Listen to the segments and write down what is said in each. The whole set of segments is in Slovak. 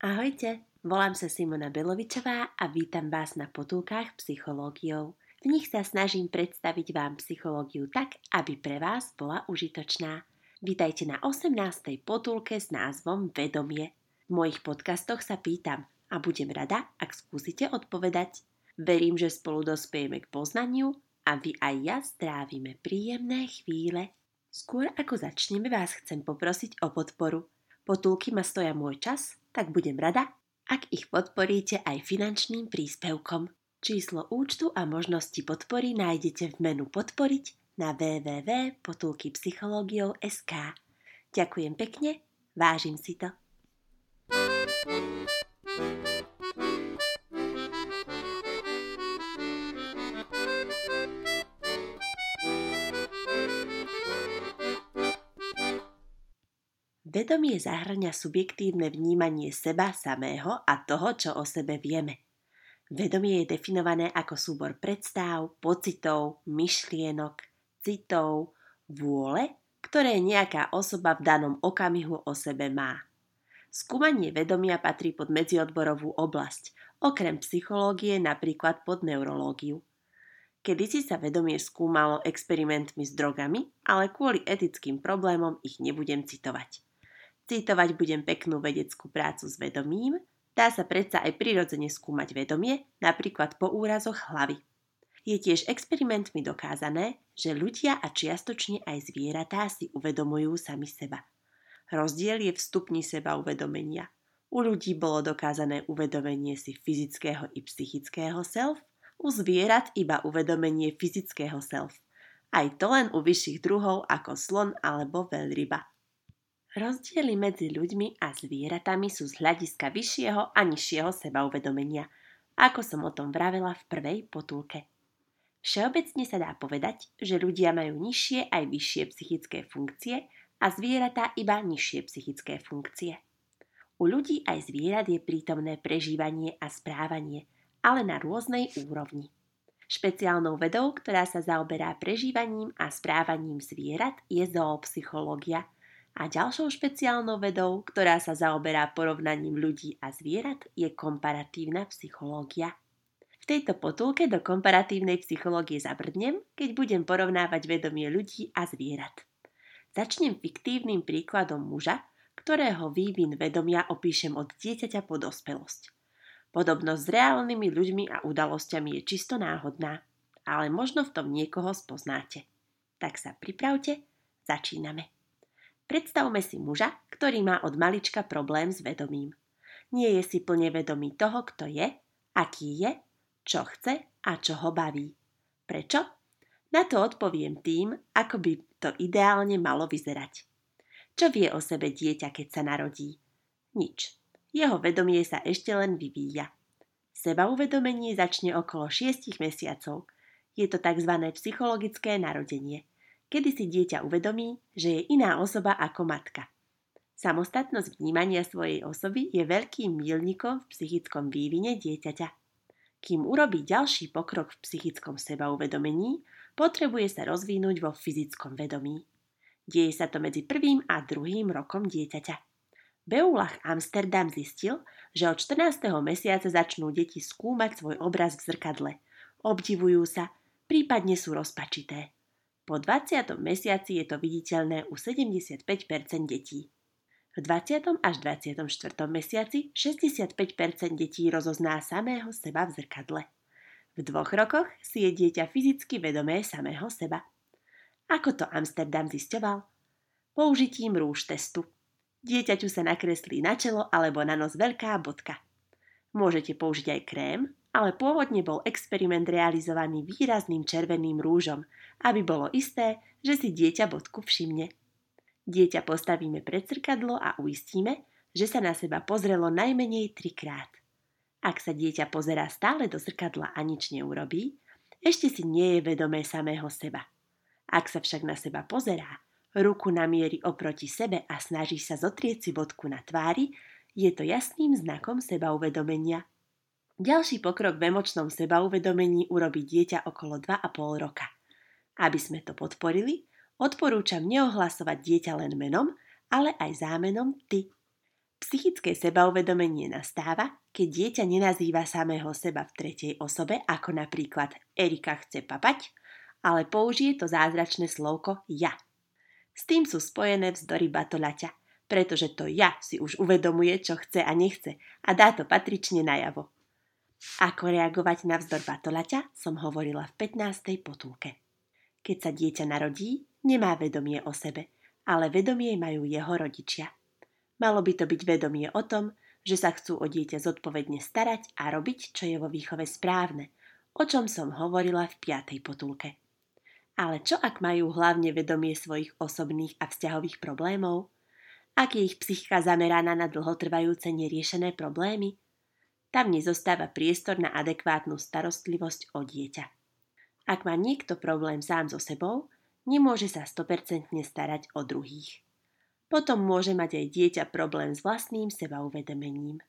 Ahojte, volám sa Simona Belovičová a vítam vás na potulkách psychológiou. V nich sa snažím predstaviť vám psychológiu tak, aby pre vás bola užitočná. Vítajte na 18. potulke s názvom Vedomie. V mojich podcastoch sa pýtam a budem rada, ak skúsite odpovedať. Verím, že spolu dospejeme k poznaniu a vy aj ja strávime príjemné chvíle. Skôr ako začneme vás chcem poprosiť o podporu. Potulky ma stoja môj čas, tak budem rada, ak ich podporíte aj finančným príspevkom. Číslo účtu a možnosti podpory nájdete v menu Podporiť na www.potulkypsychologiou.sk Ďakujem pekne, vážim si to. Vedomie zahrňa subjektívne vnímanie seba samého a toho, čo o sebe vieme. Vedomie je definované ako súbor predstáv, pocitov, myšlienok, citov, vôle, ktoré nejaká osoba v danom okamihu o sebe má. Skúmanie vedomia patrí pod medziodborovú oblasť, okrem psychológie napríklad pod neurológiu. Kedysi sa vedomie skúmalo experimentmi s drogami, ale kvôli etickým problémom ich nebudem citovať. Citovať budem peknú vedeckú prácu s vedomím, dá sa predsa aj prirodzene skúmať vedomie, napríklad po úrazoch hlavy. Je tiež experimentmi dokázané, že ľudia a čiastočne aj zvieratá si uvedomujú sami seba. Rozdiel je v stupni seba uvedomenia. U ľudí bolo dokázané uvedomenie si fyzického i psychického self, u zvierat iba uvedomenie fyzického self. Aj to len u vyšších druhov ako slon alebo veľryba. Rozdiely medzi ľuďmi a zvieratami sú z hľadiska vyššieho a nižšieho sebauvedomenia, ako som o tom vravela v prvej potulke. Všeobecne sa dá povedať, že ľudia majú nižšie aj vyššie psychické funkcie a zvieratá iba nižšie psychické funkcie. U ľudí aj zvierat je prítomné prežívanie a správanie, ale na rôznej úrovni. Špeciálnou vedou, ktorá sa zaoberá prežívaním a správaním zvierat, je zoopsychológia – a ďalšou špeciálnou vedou, ktorá sa zaoberá porovnaním ľudí a zvierat, je komparatívna psychológia. V tejto potulke do komparatívnej psychológie zabrdnem, keď budem porovnávať vedomie ľudí a zvierat. Začnem fiktívnym príkladom muža, ktorého vývin vedomia opíšem od dieťaťa po dospelosť. Podobnosť s reálnymi ľuďmi a udalosťami je čisto náhodná, ale možno v tom niekoho spoznáte. Tak sa pripravte, začíname. Predstavme si muža, ktorý má od malička problém s vedomím. Nie je si plne vedomý toho, kto je, aký je, čo chce a čo ho baví. Prečo? Na to odpoviem tým, ako by to ideálne malo vyzerať. Čo vie o sebe dieťa, keď sa narodí? Nič. Jeho vedomie sa ešte len vyvíja. Seba uvedomenie začne okolo 6 mesiacov. Je to tzv. psychologické narodenie kedy si dieťa uvedomí, že je iná osoba ako matka. Samostatnosť vnímania svojej osoby je veľkým mílnikom v psychickom vývine dieťaťa. Kým urobí ďalší pokrok v psychickom sebauvedomení, potrebuje sa rozvinúť vo fyzickom vedomí. Deje sa to medzi prvým a druhým rokom dieťaťa. Beulach Amsterdam zistil, že od 14. mesiaca začnú deti skúmať svoj obraz v zrkadle. Obdivujú sa, prípadne sú rozpačité. Po 20. mesiaci je to viditeľné u 75% detí. V 20. až 24. mesiaci 65% detí rozozná samého seba v zrkadle. V dvoch rokoch si je dieťa fyzicky vedomé samého seba. Ako to Amsterdam zisťoval? Použitím rúž testu. Dieťaťu sa nakreslí na čelo alebo na nos veľká bodka. Môžete použiť aj krém, ale pôvodne bol experiment realizovaný výrazným červeným rúžom, aby bolo isté, že si dieťa bodku všimne. Dieťa postavíme pred zrkadlo a uistíme, že sa na seba pozrelo najmenej trikrát. Ak sa dieťa pozerá stále do zrkadla a nič neurobí, ešte si nie je vedomé samého seba. Ak sa však na seba pozerá, ruku namierí oproti sebe a snaží sa zotrieť si bodku na tvári, je to jasným znakom seba uvedomenia. Ďalší pokrok v emočnom sebauvedomení urobí dieťa okolo 2,5 roka. Aby sme to podporili, odporúčam neohlasovať dieťa len menom, ale aj zámenom ty. Psychické sebauvedomenie nastáva, keď dieťa nenazýva samého seba v tretej osobe, ako napríklad Erika chce papať, ale použije to zázračné slovko ja. S tým sú spojené vzdory batolaťa, pretože to ja si už uvedomuje, čo chce a nechce a dá to patrične najavo. Ako reagovať na vzdor batolaťa som hovorila v 15. potulke. Keď sa dieťa narodí, nemá vedomie o sebe, ale vedomie majú jeho rodičia – Malo by to byť vedomie o tom, že sa chcú o dieťa zodpovedne starať a robiť, čo je vo výchove správne, o čom som hovorila v piatej potulke. Ale čo ak majú hlavne vedomie svojich osobných a vzťahových problémov? Ak je ich psychika zameraná na dlhotrvajúce neriešené problémy? Tam nezostáva priestor na adekvátnu starostlivosť o dieťa. Ak má niekto problém sám so sebou, nemôže sa 100% starať o druhých potom môže mať aj dieťa problém s vlastným sebauvedomením.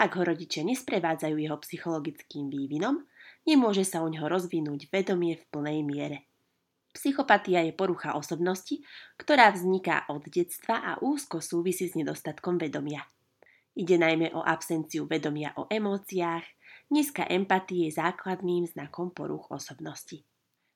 Ak ho rodičia nesprevádzajú jeho psychologickým vývinom, nemôže sa u neho rozvinúť vedomie v plnej miere. Psychopatia je porucha osobnosti, ktorá vzniká od detstva a úzko súvisí s nedostatkom vedomia. Ide najmä o absenciu vedomia o emóciách, nízka empatie je základným znakom poruch osobnosti.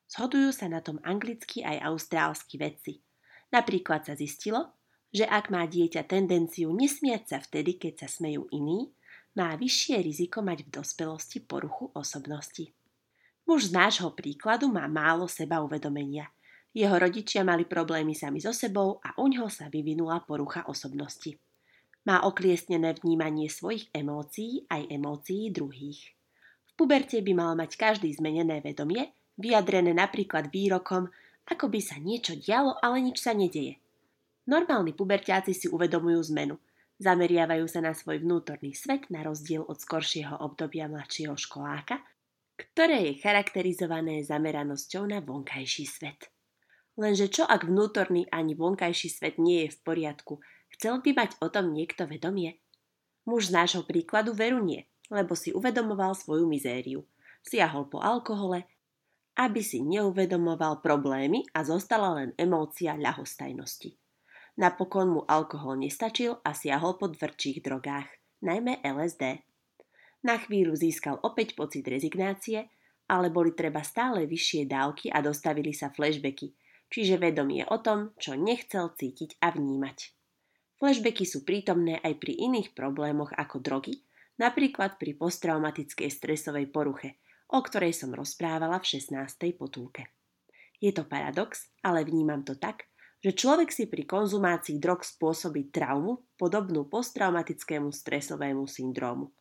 Zhodujú sa na tom anglickí aj austrálsky vedci. Napríklad sa zistilo, že ak má dieťa tendenciu nesmiať sa vtedy, keď sa smejú iní, má vyššie riziko mať v dospelosti poruchu osobnosti. Muž z nášho príkladu má málo seba uvedomenia. Jeho rodičia mali problémy sami so sebou a u ňoho sa vyvinula porucha osobnosti. Má okliesnené vnímanie svojich emócií aj emócií druhých. V puberte by mal mať každý zmenené vedomie, vyjadrené napríklad výrokom, ako by sa niečo dialo, ale nič sa nedeje. Normálni puberťáci si uvedomujú zmenu. Zameriavajú sa na svoj vnútorný svet na rozdiel od skoršieho obdobia mladšieho školáka, ktoré je charakterizované zameranosťou na vonkajší svet. Lenže čo ak vnútorný ani vonkajší svet nie je v poriadku? Chcel by mať o tom niekto vedomie? Muž z nášho príkladu veru nie, lebo si uvedomoval svoju mizériu. Siahol po alkohole, aby si neuvedomoval problémy a zostala len emócia ľahostajnosti. Napokon mu alkohol nestačil a siahol po tvrdších drogách, najmä LSD. Na chvíľu získal opäť pocit rezignácie, ale boli treba stále vyššie dávky a dostavili sa flashbacky, čiže vedomie o tom, čo nechcel cítiť a vnímať. Flashbacky sú prítomné aj pri iných problémoch ako drogy, napríklad pri posttraumatickej stresovej poruche, o ktorej som rozprávala v 16. potulke. Je to paradox, ale vnímam to tak, že človek si pri konzumácii drog spôsobí traumu podobnú posttraumatickému stresovému syndrómu.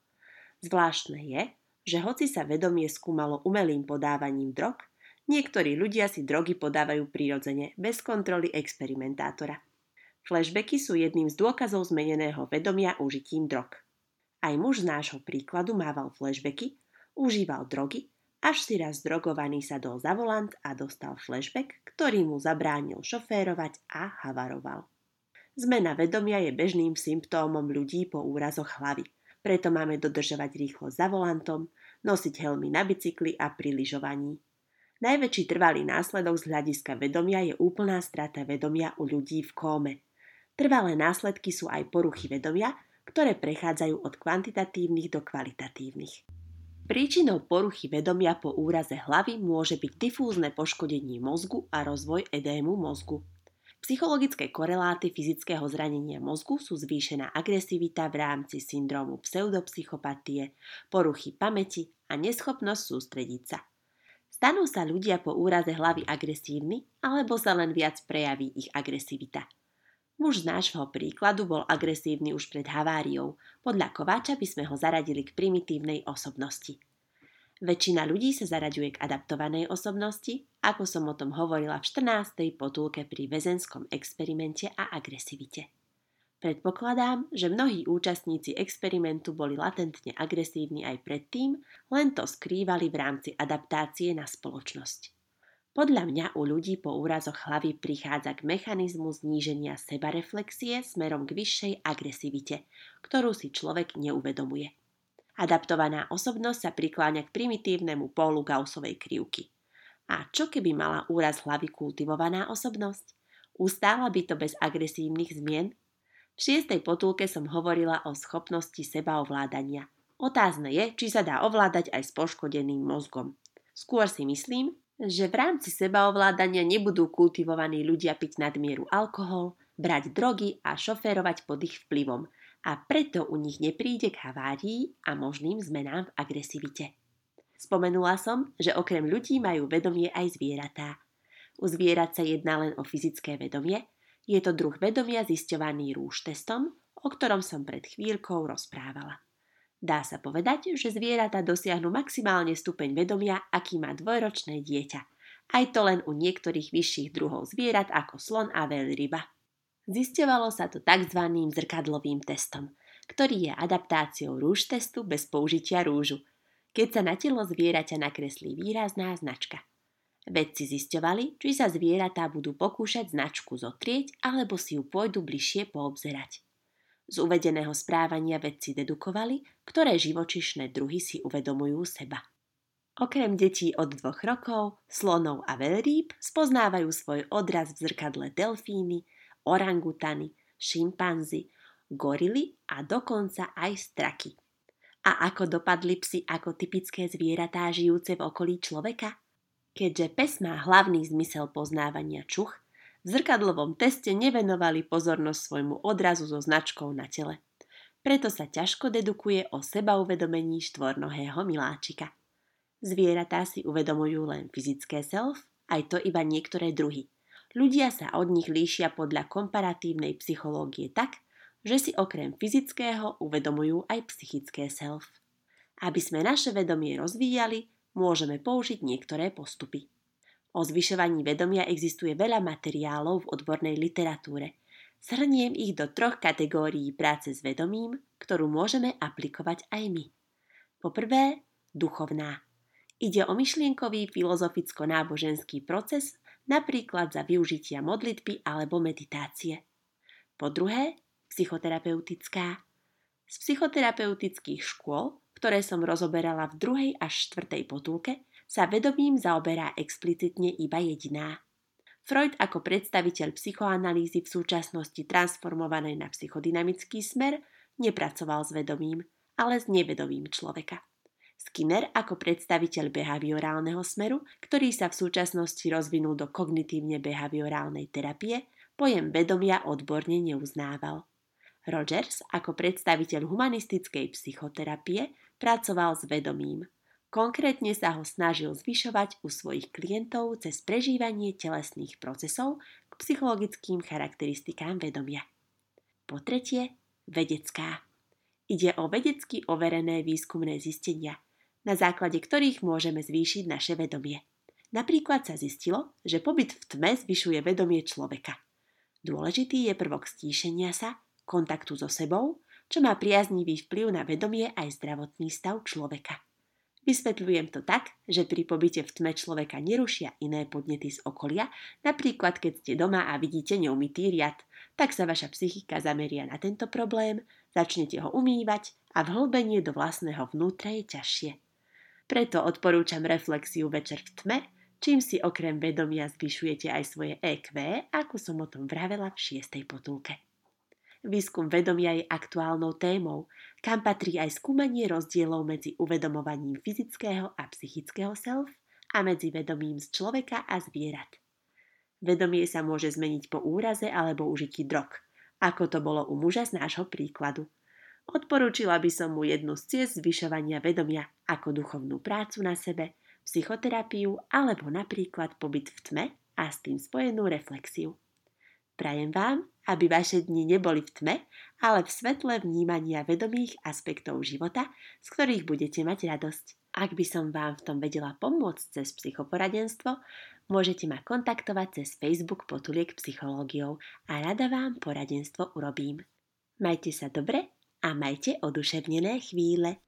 Zvláštne je, že hoci sa vedomie skúmalo umelým podávaním drog, niektorí ľudia si drogy podávajú prirodzene, bez kontroly experimentátora. Flashbacky sú jedným z dôkazov zmeneného vedomia užitím drog. Aj muž z nášho príkladu mával flashbacky, užíval drogy až si raz drogovaný sadol za volant a dostal flashback, ktorý mu zabránil šoférovať a havaroval. Zmena vedomia je bežným symptómom ľudí po úrazoch hlavy. Preto máme dodržovať rýchlosť za volantom, nosiť helmy na bicykli a pri lyžovaní. Najväčší trvalý následok z hľadiska vedomia je úplná strata vedomia u ľudí v kóme. Trvalé následky sú aj poruchy vedomia, ktoré prechádzajú od kvantitatívnych do kvalitatívnych. Príčinou poruchy vedomia po úraze hlavy môže byť difúzne poškodenie mozgu a rozvoj edému mozgu. Psychologické koreláty fyzického zranenia mozgu sú zvýšená agresivita v rámci syndrómu pseudopsychopatie, poruchy pamäti a neschopnosť sústrediť sa. Stanú sa ľudia po úraze hlavy agresívni, alebo sa len viac prejaví ich agresivita. Muž z nášho príkladu bol agresívny už pred haváriou. Podľa Kováča by sme ho zaradili k primitívnej osobnosti. Väčšina ľudí sa zaraďuje k adaptovanej osobnosti, ako som o tom hovorila v 14. potulke pri väzenskom experimente a agresivite. Predpokladám, že mnohí účastníci experimentu boli latentne agresívni aj predtým, len to skrývali v rámci adaptácie na spoločnosť. Podľa mňa u ľudí po úrazoch hlavy prichádza k mechanizmu zníženia sebareflexie smerom k vyššej agresivite, ktorú si človek neuvedomuje. Adaptovaná osobnosť sa prikláňa k primitívnemu pólu Gaussovej krivky. A čo keby mala úraz hlavy kultivovaná osobnosť? Ustála by to bez agresívnych zmien? V šiestej potulke som hovorila o schopnosti sebaovládania. Otázne je, či sa dá ovládať aj s poškodeným mozgom. Skôr si myslím, že v rámci sebaovládania nebudú kultivovaní ľudia piť nadmieru alkohol, brať drogy a šoférovať pod ich vplyvom a preto u nich nepríde k havárii a možným zmenám v agresivite. Spomenula som, že okrem ľudí majú vedomie aj zvieratá. U zvierat sa jedná len o fyzické vedomie, je to druh vedomia zisťovaný rúž testom, o ktorom som pred chvíľkou rozprávala. Dá sa povedať, že zvieratá dosiahnu maximálne stupeň vedomia, aký má dvojročné dieťa. Aj to len u niektorých vyšších druhov zvierat ako slon a veľryba. Zisťovalo sa to tzv. zrkadlovým testom, ktorý je adaptáciou rúž testu bez použitia rúžu, keď sa na telo zvieraťa nakreslí výrazná značka – Vedci zisťovali, či sa zvieratá budú pokúšať značku zotrieť alebo si ju pôjdu bližšie poobzerať. Z uvedeného správania vedci dedukovali, ktoré živočišné druhy si uvedomujú seba. Okrem detí od dvoch rokov, slonov a veľrýb spoznávajú svoj odraz v zrkadle delfíny, orangutany, šimpanzy, gorily a dokonca aj straky. A ako dopadli psi ako typické zvieratá žijúce v okolí človeka? Keďže pes má hlavný zmysel poznávania čuch, v zrkadlovom teste nevenovali pozornosť svojmu odrazu so značkou na tele. Preto sa ťažko dedukuje o sebauvedomení štvornohého miláčika. Zvieratá si uvedomujú len fyzické self, aj to iba niektoré druhy. Ľudia sa od nich líšia podľa komparatívnej psychológie tak, že si okrem fyzického uvedomujú aj psychické self. Aby sme naše vedomie rozvíjali, môžeme použiť niektoré postupy. O zvyšovaní vedomia existuje veľa materiálov v odbornej literatúre. Shrniem ich do troch kategórií práce s vedomím, ktorú môžeme aplikovať aj my. Poprvé, duchovná. Ide o myšlienkový filozoficko-náboženský proces, napríklad za využitia modlitby alebo meditácie. Po druhé, psychoterapeutická. Z psychoterapeutických škôl ktoré som rozoberala v druhej až štvrtej potulke, sa vedomím zaoberá explicitne iba jediná. Freud ako predstaviteľ psychoanalýzy v súčasnosti transformovanej na psychodynamický smer nepracoval s vedomím, ale s nevedomím človeka. Skinner ako predstaviteľ behaviorálneho smeru, ktorý sa v súčasnosti rozvinul do kognitívne-behaviorálnej terapie, pojem vedomia odborne neuznával. Rogers ako predstaviteľ humanistickej psychoterapie pracoval s vedomím. Konkrétne sa ho snažil zvyšovať u svojich klientov cez prežívanie telesných procesov k psychologickým charakteristikám vedomia. Po tretie, vedecká. Ide o vedecky overené výskumné zistenia, na základe ktorých môžeme zvýšiť naše vedomie. Napríklad sa zistilo, že pobyt v tme zvyšuje vedomie človeka. Dôležitý je prvok stíšenia sa, kontaktu so sebou čo má priaznivý vplyv na vedomie aj zdravotný stav človeka. Vysvetľujem to tak, že pri pobyte v tme človeka nerušia iné podnety z okolia, napríklad keď ste doma a vidíte neumytý riad, tak sa vaša psychika zameria na tento problém, začnete ho umývať a vhlbenie do vlastného vnútra je ťažšie. Preto odporúčam reflexiu večer v tme, čím si okrem vedomia zvyšujete aj svoje EQ, ako som o tom vravela v šiestej potulke. Výskum vedomia je aktuálnou témou, kam patrí aj skúmanie rozdielov medzi uvedomovaním fyzického a psychického self a medzi vedomím z človeka a zvierat. Vedomie sa môže zmeniť po úraze alebo užití drog, ako to bolo u muža z nášho príkladu. Odporúčila by som mu jednu z ciest zvyšovania vedomia ako duchovnú prácu na sebe, psychoterapiu alebo napríklad pobyt v tme a s tým spojenú reflexiu. Prajem vám, aby vaše dni neboli v tme, ale v svetle vnímania vedomých aspektov života, z ktorých budete mať radosť. Ak by som vám v tom vedela pomôcť cez psychoporadenstvo, môžete ma kontaktovať cez Facebook Potuliek psychológiou a rada vám poradenstvo urobím. Majte sa dobre a majte oduševnené chvíle.